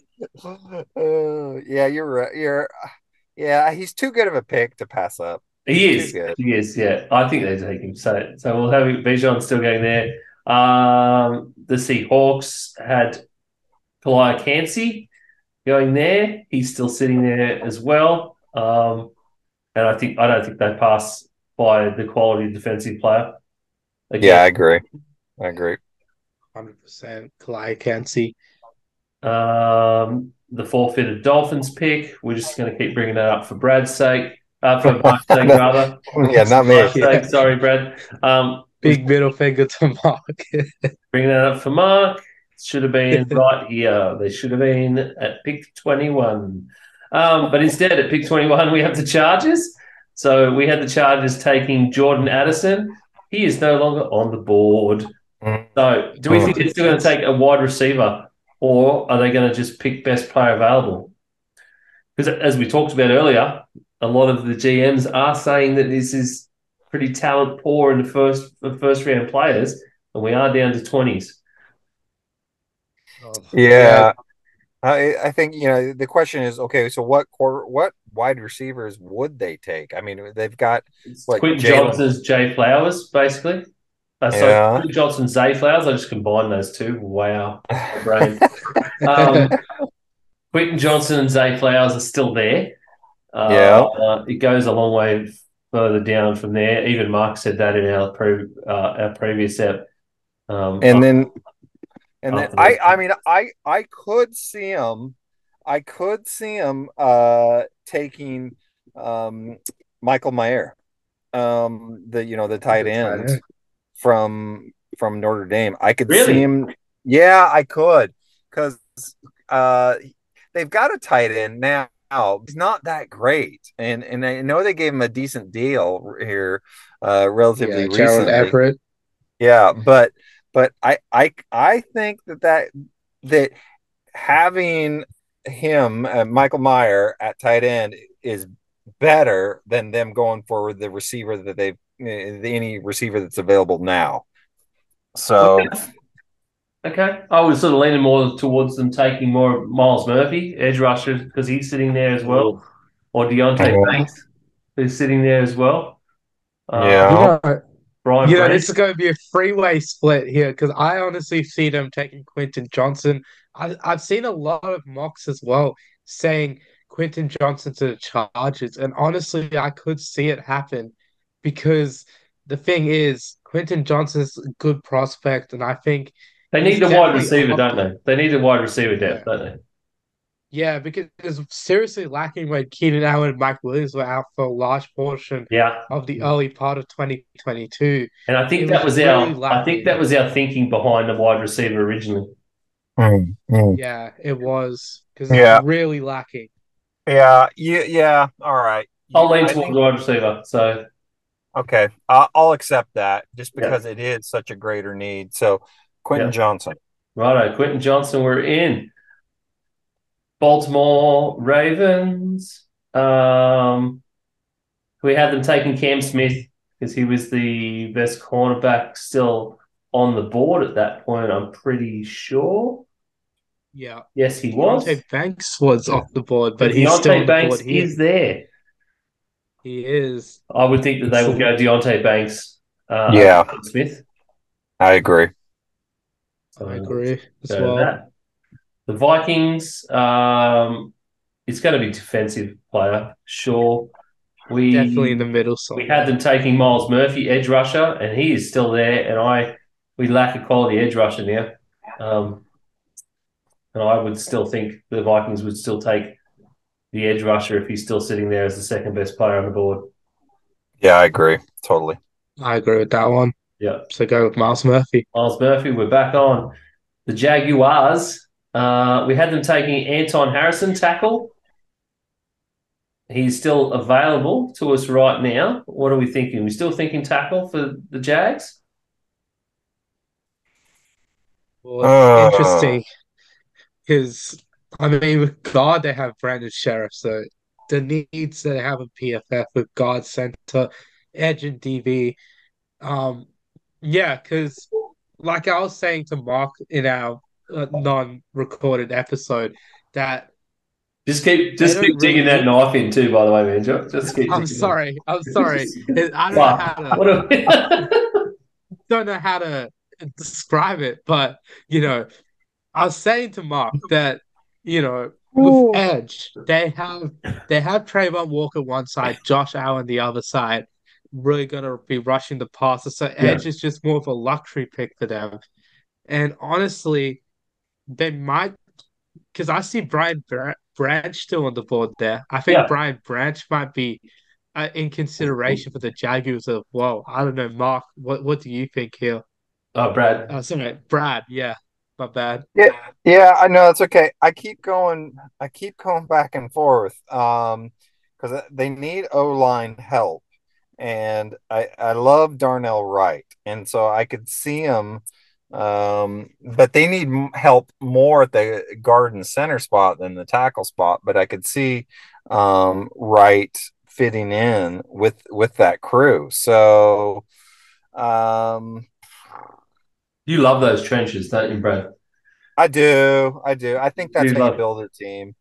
Uh, yeah, you're right. You're yeah, he's too good of a pick to pass up. He is. He is. Yeah, I think they take him. So, so we'll have Bijan still going there. Um, the Seahawks had Calijah Kancey going there. He's still sitting there as well. Um, and I think I don't think they pass by the quality defensive player. Again. Yeah, I agree. I agree. Hundred percent. Calijah Kancey. Um, the forfeited Dolphins pick. We're just going to keep bringing that up for Brad's sake. Uh, for Mark's sake, rather. Yeah, not me. Sake, sorry, Brad. Um, Big middle finger to Mark. bringing that up for Mark. Should have been right here. They should have been at pick 21. Um, but instead, at pick 21, we have the Chargers. So we had the Chargers taking Jordan Addison. He is no longer on the board. Mm. So do we think it's still going to take a wide receiver or are they going to just pick best player available? Because as we talked about earlier, a lot of the GMs are saying that this is pretty talent poor in the first the first round players, and we are down to twenties. Oh. Yeah, I, I think you know the question is okay. So what quarter, what wide receivers would they take? I mean, they've got what, Quentin Johnston's Jay Flowers, basically. Uh, so yeah. Johnson, Zay Flowers. I just combined those two. Wow, brain. um, Quentin Johnston and Zay Flowers are still there. Uh, yeah, uh, it goes a long way further down from there. Even Mark said that in our pre, uh, our previous set. Um, and then, and then I, I mean, I, I could see him. I could see him uh, taking um, Michael Mayer, um, the you know the tight end from from Notre Dame. I could really? see him. Yeah, I could because uh, they've got a tight end now. He's not that great, and and I know they gave him a decent deal here, uh, relatively yeah, recently. Everett. Yeah, but but I I I think that that that having him, uh, Michael Mayer at tight end, is better than them going for the receiver that they've any receiver that's available now. So Okay. I was sort of leaning more towards them taking more Myles Murphy, edge rusher, because he's sitting there as well, or Deonte. Banks, who's sitting there as well. Uh, Yeah. You know, Brian you know, this is going to be a three-way split here because I honestly see them taking Quentin Johnson. I, I've seen a lot of mocks as well saying Quentin Johnson to the Chargers, and honestly, I could see it happen because the thing is, Quentin Johnson's a good prospect, and I think They need a wide receiver, don't they? They need a wide receiver depth, Yeah. don't they? Yeah, because it's seriously lacking when Keenan Allen and Mike Williams were out for a large portion Yeah. of the early part of 2022. And I think It that was was our really I think that was our thinking behind the wide receiver originally. Mm, mm. Yeah, it was because Yeah. it's really lacking. Yeah, yeah, yeah. All right. I'll lean towards think- wide receiver. So okay, I- I'll accept that just Yeah. because it is such a greater need. So, Quentin Yeah. Johnson. righto, Quentin Johnson, we're in. Baltimore Ravens. Um, we had them taking Cam Smith because he was the best cornerback still on the board at that point. I'm pretty sure. Yeah, Yes, he was. Deonte Banks was off the board, but But he's still on the Banks board here. is there. He is. I would think that they would go Deonte Banks. Uh, Yeah. Smith. I agree. So, I agree as so well. that. The Vikings, um, it's going to be defensive player, sure. We Definitely in the middle. So we had them taking Myles Murphy, edge rusher, and he is still there. And I we lack a quality edge rusher now. Um, and I would still think the Vikings would still take the edge rusher if he's still sitting there as the second best player on the board. Yeah, I agree. Totally. I agree with that one. Yeah. So go with Myles Murphy. Myles Murphy, we're back on. The Jaguars, uh, we had them taking Anton Harrison tackle. He's still available to us right now. What are we thinking? we still thinking tackle for the Jags? Well, Uh. interesting because I mean, with guard they have Brandon Scherff, so the needs that they have in PFF with guard center, edge and DB. um, yeah, because like I was saying to Mark in our uh, non-recorded episode, that Just keep just keep digging really- that knife in too, by the way, man. Just keep I'm sorry, I'm sorry, I don't know how to. Don't know how to describe it, but you know, I was saying to Mark that you know with Edge they have they have Travon Walker one side, Josh Allen the other side, really gonna be rushing the passer. So Edge is just more of a luxury pick for them. And honestly, they might because I see Brian Bra- Branch still on the board there. I think Yeah. Brian Branch might be uh, in consideration for the Jaguars as well. I don't know, Mark. What what do you think here? oh, Brad. Oh, sorry, Brad. Yeah, not bad. Yeah, yeah, I know it's okay. I keep going. I keep going back and forth. Um, because they need O line help, and I I love Darnell Wright, and so I could see him. Um, but they need help more at the guard and center spot than the tackle spot. But I could see um Wright fitting in with with that crew. So, um. You love those trenches, don't you, Brad? I do. I do. I think that's You how you build a team.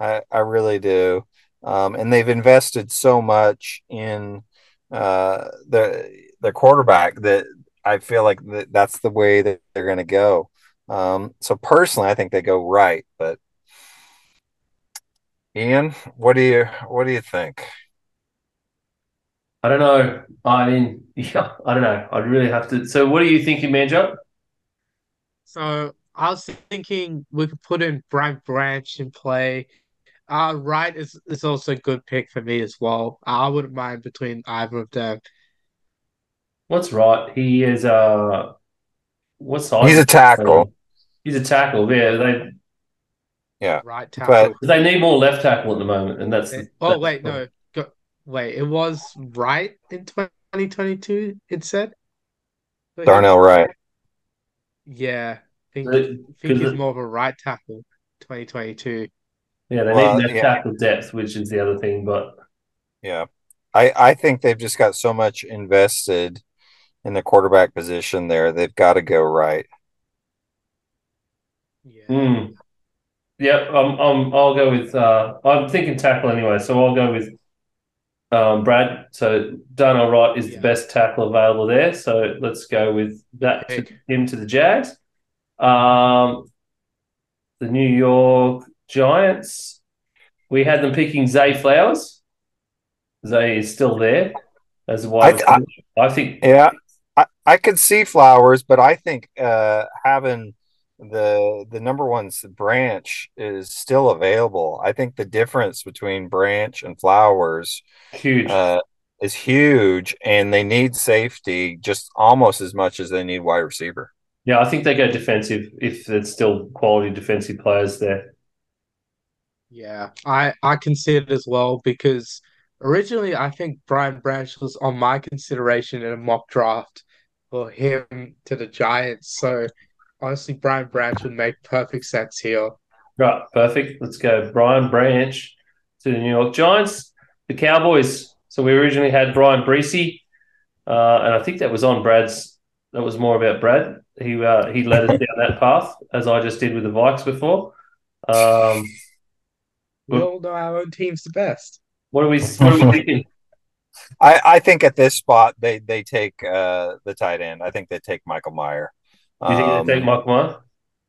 I, I really do. Um, and they've invested so much in uh, the their quarterback that I feel like that that's the way that they're going to go. Um, so personally, I think they go right. But Ian, what do you what do you think? I don't know. I mean, yeah, I don't know. I'd really have to. So, what are you thinking, Manjot? So I was thinking we could put in Brian Branch in play. Uh, Wright is is also a good pick for me as well. I wouldn't mind between either of them. What's right? He is uh, what size? He's a tackle. He's a tackle. Yeah, they Yeah. Right But- tackle. they need more left tackle at the moment, and that's. Oh that's- wait, no. Go, wait, it was right in 2022, it said? Darnell Wright. Yeah, I think, But- I think he's more of a right tackle 2022. Yeah, they Well, need left yeah. tackle depth, which is the other thing. But Yeah. I, I think they've just got so much invested in the quarterback position there. They've got to go right. Yeah. Mm. Yeah, I'm, I'm, I'll go with. Uh, I'm thinking tackle anyway, so I'll go with um, Brad. So Darnell Wright is Yeah. the best tackle available there. So let's go with that to him to the Jags. Um, the New York Giants. We had them picking Zay Flowers. Zay is still there as a wide I- I- I think Yeah, I, I could see flowers, but I think uh, having the the number one s- branch is still available. I think the difference between branch and flowers huge. uh, is huge, and they need safety just almost as much as they need wide receiver. yeah, I think they go defensive if there's still quality defensive players there. Yeah, I I can see it as well because originally I think Brian Branch was on my consideration in a mock draft for him to the Giants. So honestly, Brian Branch would make perfect sense here. Right, perfect. Let's go. Brian Branch to the New York Giants, the Cowboys. So we originally had Bryan Bresee, uh, and I think that was on Brad's. That was more about Brad. He uh, he led us down that path, as I just did with the Vikes before. Um, We all know our own team's the best. what are we? What are we thinking? I, I think at this spot they they take uh, the tight end. I think they take Michael Mayer. Do you think Um, they take Mike Mayer?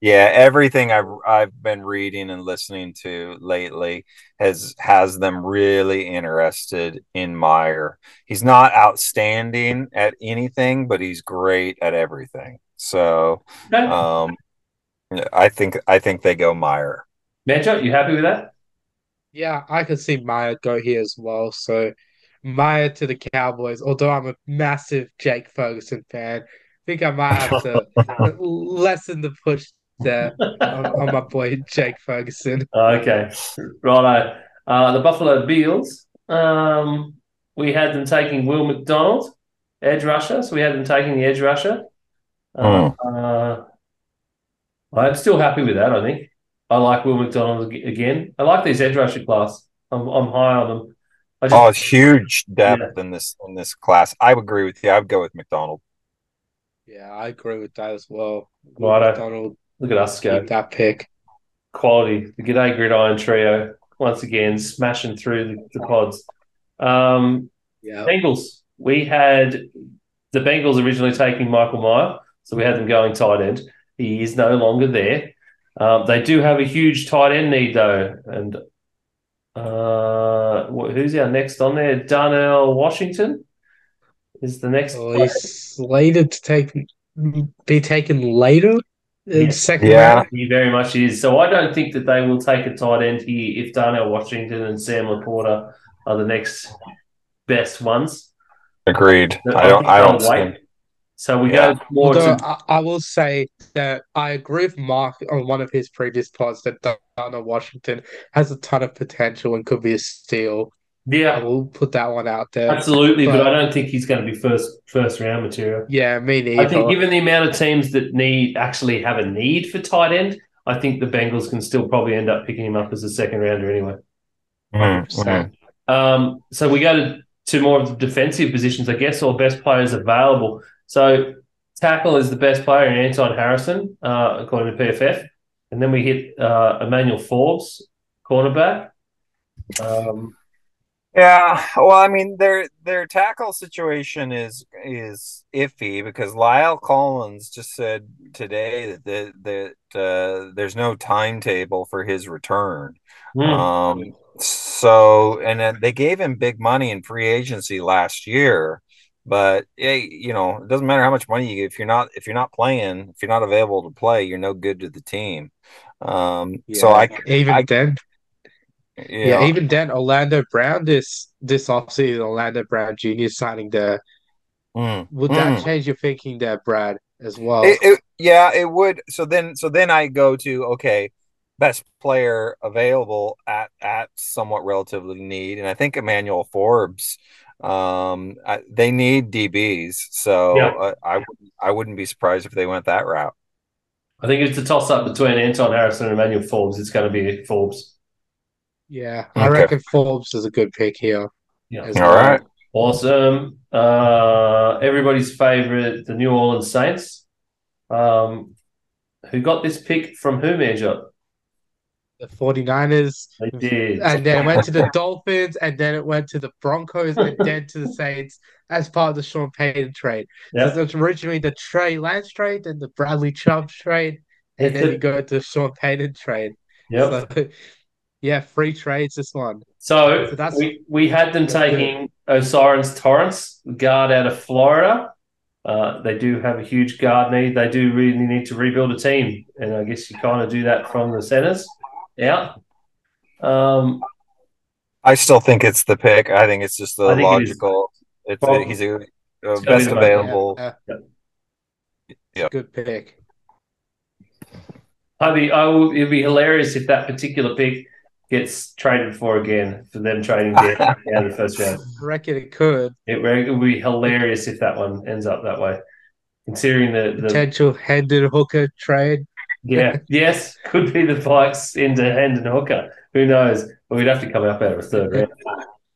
Yeah, everything I've I've been reading and listening to lately has has them really interested in Mayer. He's not outstanding at anything, but he's great at everything. So, um, I think I think they go Mayer. Manjot, you happy with that? Yeah, I could see Mayer go here as well. So Mayer to the Cowboys, although I'm a massive Jake Ferguson fan, I think I might have to lessen the push there on, on my boy Jake Ferguson. Okay, righto. Uh, the Buffalo Bills. Um, we had them taking Will McDonald, edge rusher. So we had them taking the edge rusher. Uh, uh, I'm still happy with that. I think I like Will McDonald again. I like these edge rusher class. I'm, I'm high on them. I just, Oh, it's huge depth in this in this class. I would agree with you. I would go with McDonald. Yeah, I agree with that as well. Righto. Look at us go. that pick. quality. The G'day Gridiron trio once again smashing through the, the pods. Um, Yeah. Bengals. We had the Bengals originally taking Michael Mayer, so we had them going tight end. He is no longer there. Um, they do have a huge tight end need though, and uh, who's our next on there? Darnell Washington is the next. Oh, player. he's slated to take be taken later in Yeah. second Yeah. round. He very much is. So I don't think that they will take a tight end here if Darnell Washington and Sam LaPorta are the next best ones. Agreed. No, I don't. I don't. see wait. him. So we Yeah. go more Although to I, I will say that I agree with Mark on one of his previous pods that Darnell Washington has a ton of potential and could be a steal. I we'll put that one out there. absolutely. But, but- I don't think he's going to be first first round material. Yeah, me neither. I think given the amount of teams that need actually have a need for tight end, I think the Bengals can still probably end up picking him up as a second rounder anyway. Mhm, 100%. mhm. Um, so we go to, to more of the defensive positions, I guess, or best players available. So tackle is the best player in Anton Harrison, uh, according to PFF. And then we hit uh, Emmanuel Forbes, cornerback. Um, Yeah, well, I mean, their their tackle situation is is iffy because La'el Collins just said today that that, that uh, there's no timetable for his return. hmm, Um, so and then they gave him big money in free agency last year, but hey, you know, it doesn't matter how much money you get if you're not if you're not playing, if you're not available to play, you're no good to the team. Um, so I even I- then, you yeah, know, even then, Orlando Brown this this offseason, Orlando Brown Jr. signing there. mm, Would mm. that change your thinking there, Brad, as well? It, it, yeah, it would. So then, so then I go to okay, best player available at at somewhat relatively need, and I think Emmanuel Forbes. Um, I, they need DBs, so Yeah. uh, I I wouldn't be surprised if they went that route. I think it's a toss up between Anton Harrison and Emmanuel Forbes. It's going to be Forbes. Yeah, I Okay. reckon Forbes is a good pick here. Yeah. as All well. right. Awesome. Uh, everybody's favorite, the New Orleans Saints. Um, who got this pick from who, Manjot? The 49ers. They did. And then went to the Dolphins, and then it went to the Broncos, and then to the Saints as part of the Sean Payton trade. Yep. So it's originally the Trey Lance trade, then the Bradley Chubb trade, and It's then a- you go to the Sean Payton trade. Yep. So, yeah, free trades this one. So, So that's- we, we had them that's taking O'Cyrus Torrence, guard out of Florida. Uh, they do have a huge guard need. They do really need to rebuild a team, and I guess you kind of do that from the centers out. Um, I still think it's the pick. I think it's just the I think it is. logical. It's Well, he's a, uh, best available. Yeah, yeah. It's a Yep. good pick. I'd be, I will, it'd be hilarious if that particular pick gets traded for again for them trading down out of the first round. I reckon it could. It, it would be hilarious if that one ends up that way, considering the, the Potential Hendon Hooker trade. Yeah, yes, could be the Pikes into Hendon Hooker. Who knows? But we'd have to come up out of a third round.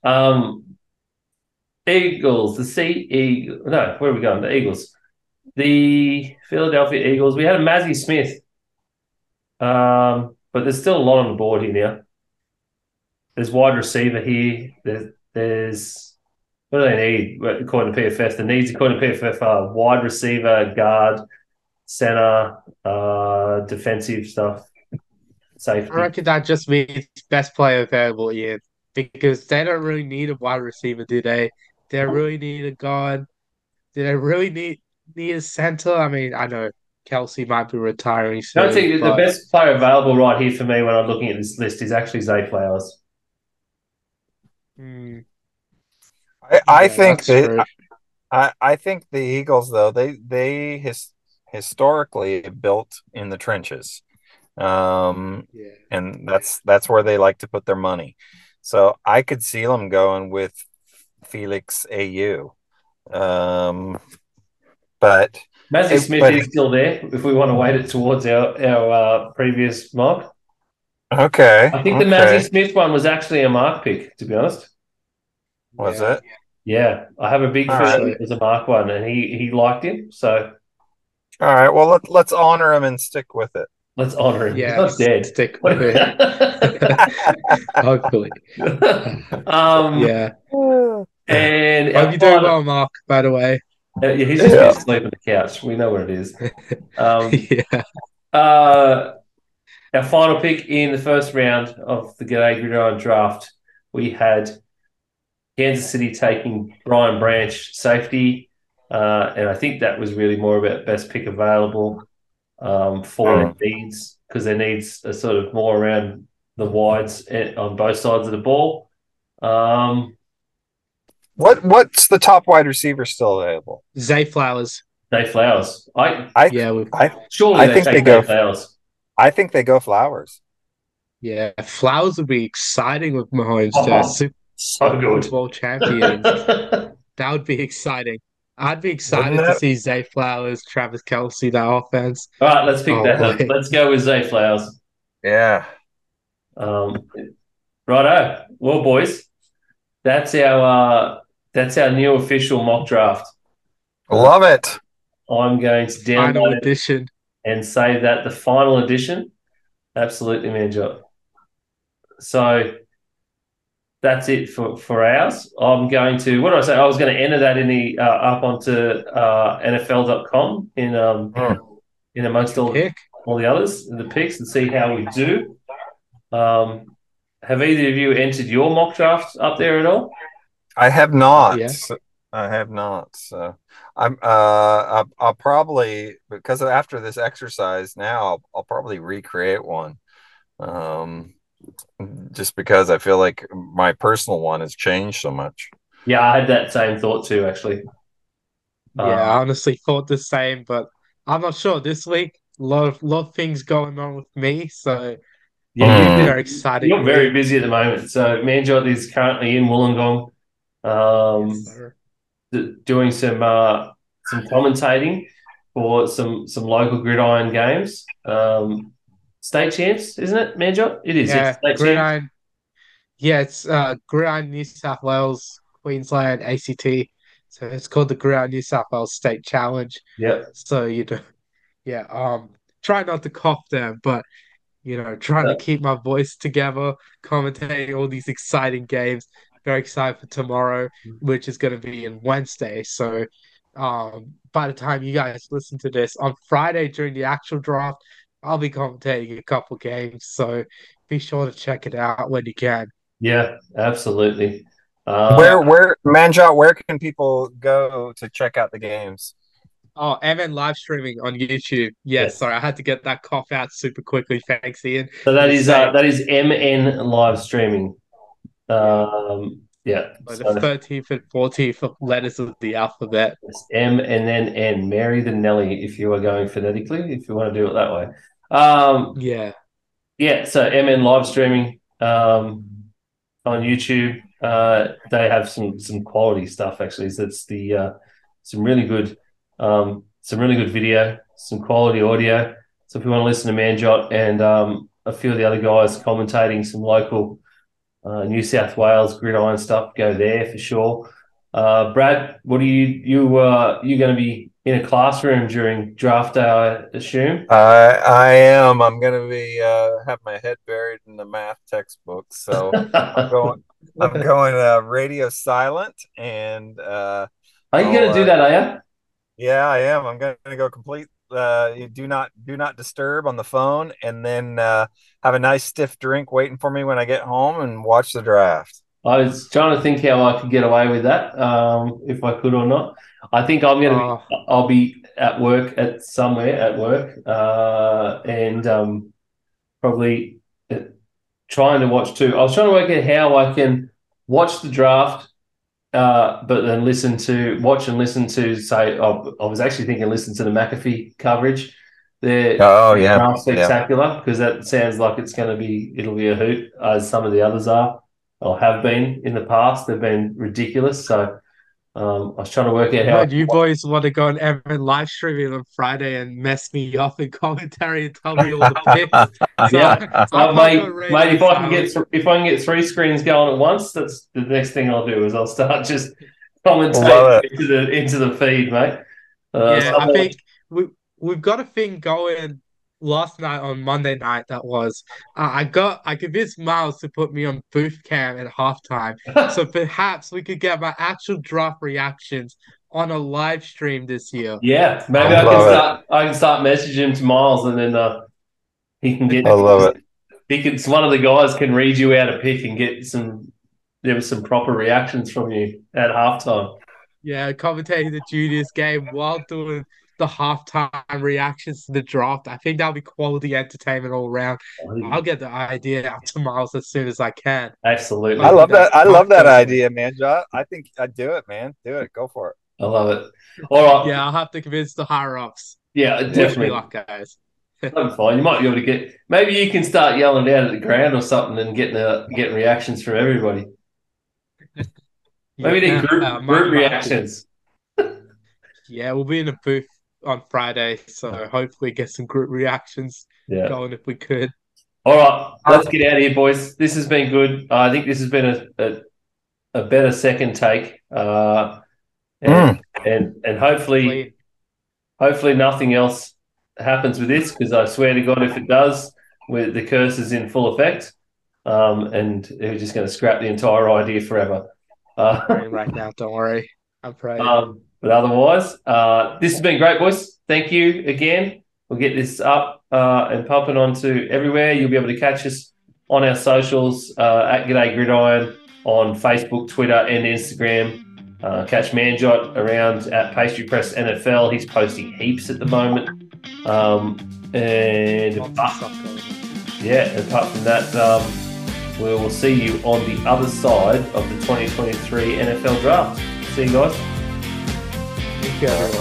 Um, Eagles, the Sea Eagles. No, where are we going? The Eagles, the Philadelphia Eagles. We had a Mazi Smith, um, but there's still a lot on the board here now. There's wide receiver here. There's, there's what do they need according to PFF? The needs according to PFF are wide receiver, guard, center, uh, defensive stuff, safety. I reckon that just means best player available, Ian, because they don't really need a wide receiver, do they? They really need a guard. Do they really need need a center? I mean, I know Kelce might be retiring I soon. don't think the best player available right here for me when I'm looking at this list is actually Zay Flowers. Hmm, I, I yeah, think that's that. I, I think the Eagles though they they his, historically built in the trenches, um, Yeah. and that's that's where they like to put their money. So I could see them going with Felix Au, um, but Mazi It- Smith but- is still there if we want to weight it towards our, our uh, previous mock. Okay, I think the okay. Mazi Smith one was actually a mark pick, to be honest. was Yeah. it? Yeah, I have a big All feeling right. it was a mark one, and he, he liked him. So All right, well let let's honor him and stick with it. let's honor him. Yeah, He's not dead. stick with it. Hopefully. um, Yeah. And Hope you're doing well, Mark, by the way. Uh, yeah, he's just Yeah. asleep on the couch. We know what it is. Um, yeah. uh, our final pick in the first round of the G'day Gridiron draft, we had Kansas City taking Brian Branch, safety, uh, and I think that was really more about best pick available um, for their needs because their needs are sort of more around the wides eh, on both sides of the ball. Um, What what's the top wide receiver still available? Zay Flowers. Zay Flowers, I I Yeah, we I surely I they think take they go- Zay Flowers. I think they go Flowers. yeah. Flowers would be exciting with Mahomes Oh, to Super So good. Bowl champions. That would be exciting. I'd be excited to see Zay Flowers, Travis Kelce, that offense. All right, let's pick Oh, that up. Let's go with Zay Flowers. Yeah. Um, righto. Well, boys, that's our uh, that's our new official mock draft. Love it. I'm going to download it edition. And say that the final edition, absolutely, man, job. So that's it for, for ours. I'm going to what did I say? I was going to enter that in the uh, up onto uh, NFL.com in um Hmm. in amongst all Pick. all the others, in the picks, and see how we do. Um, have either of you entered your mock draft up there at all? I have not. Yeah. I have not. So I'm uh I'll, I'll probably because after this exercise now I'll, I'll probably recreate one. Um just because I feel like my personal one has changed so much. Yeah, I had that same thought too, actually. Yeah, Um, I honestly thought the same, but I'm not sure. This week, a lot of lot of things going on with me, so yeah, Hmm. you- very exciting. you're very busy at the moment. So Manjot is currently in Wollongong, um, So, d- doing some uh, some commentating for some some local gridiron games. Um, state champs, isn't it, Manjot? It is. yeah, it's state champs. Gridiron. Yeah, it's uh, Gridiron New South Wales, Queensland, ACT. So it's called the Gridiron New South Wales State Challenge. Yeah. So you know, yeah. Um, try not to cough there, but you know, trying to keep my voice together, commentating all these exciting games. Very excited for tomorrow, which is going to be in Wednesday. So, um, by the time you guys listen to this on Friday during the actual draft, I'll be commentating a couple games. So, be sure to check it out when you can. Yeah, absolutely. Uh, where where Manjot, where can people go to check out the games? Oh, MN live streaming on YouTube. Yes, yes, sorry, I had to get that cough out super quickly. Thanks, Ian. So that is uh, that is MN live streaming. Um, yeah. So the thirteenth and fourteenth letters of the alphabet. It's M and then N. Mary the Nelly, if you are going phonetically, if you want to do it that way. Um, yeah. Yeah. So MN live streaming um, on YouTube. Uh, they have some some quality stuff actually. So it's the uh, some really good um, some really good video, some quality audio. So if you want to listen to Manjot and um, a few of the other guys commentating some local uh, New South Wales gridiron stuff, go there for sure. Uh, Brad, what are you you uh, you going to be in a classroom during draft day? I assume. I I am. I'm going to be uh, have my head buried in the math textbook. So I'm going. I'm going uh, radio silent, and uh, are you going to do that? Are you? Yeah, I am. I'm going to go complete. Uh, do not do not disturb on the phone, and then uh, have a nice stiff drink waiting for me when I get home and watch the draft. I was trying to think how I could get away with that, um, if I could or not. I think I'm gonna. Oh. Be, I'll be at work at somewhere at work, uh, and um, probably uh, trying to watch too. I was trying to work out how I can watch the draft uh, but then listen to watch and listen to say oh, I was actually thinking listen to the McAfee coverage. There, oh yeah, spectacular because yeah. that sounds like it's going to be it'll be a hoot as some of the others are or have been in the past. They've been ridiculous. So um, I was trying to work out how. you boys want to go on MN live streaming on Friday and mess me up in commentary and tell me all the picks. So yeah, so mate, mate, if I can get th- if I can get three screens going at once, that's the next thing I'll do is I'll start just commentating into the into the feed, mate. Uh, yeah, so I think we we've got a thing going last night on Monday night that was uh, I got I convinced Miles to put me on booth cam at halftime. so perhaps we could get my actual draft reactions on a live stream this year. Yeah, maybe I, I can start it. I can start messaging to Miles and then uh, he can get I love it. He can one of the guys can read you out a pick and get some there was some proper reactions from you at halftime. Yeah, commentating the juniors game while doing the halftime reactions to the draft. I think that'll be quality entertainment all around. I'll get the idea out to Miles as soon as I can. Absolutely. I love that. I love that idea, man. I think I'd do it, man. Do it. Go for it. I love it. All right. Yeah, I'll have to convince the higher ups. Yeah, definitely. luck, guys. I'm fine. You might be able to get. Maybe you can start yelling out at the ground or something and getting the getting reactions from everybody. Maybe yeah, group, uh, group reactions. yeah, we'll be in a booth on Friday, so hopefully get some group reactions yeah. going if we could. All right, let's get out of here, boys. This has been good. Uh, I think this has been a, a, a better second take, uh, and, mm. and and hopefully, hopefully nothing else happens with this because I swear to God, if it does, with the curse is in full effect, um, and we're just going to scrap the entire idea forever. Uh, right now, don't worry. I'm praying. Um, but otherwise, uh, this has been great, boys. Thank you again. We'll get this up uh, and pumping onto everywhere. You'll be able to catch us on our socials uh, at G'day Gridiron on Facebook, Twitter, and Instagram. Uh, catch Manjot around at Pastry Press NFL. He's posting heaps at the moment. Um, and apart, yeah, apart from that, um, we will see you on the other side of the 2023 NFL Draft. See you guys.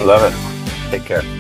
Love it. Take care.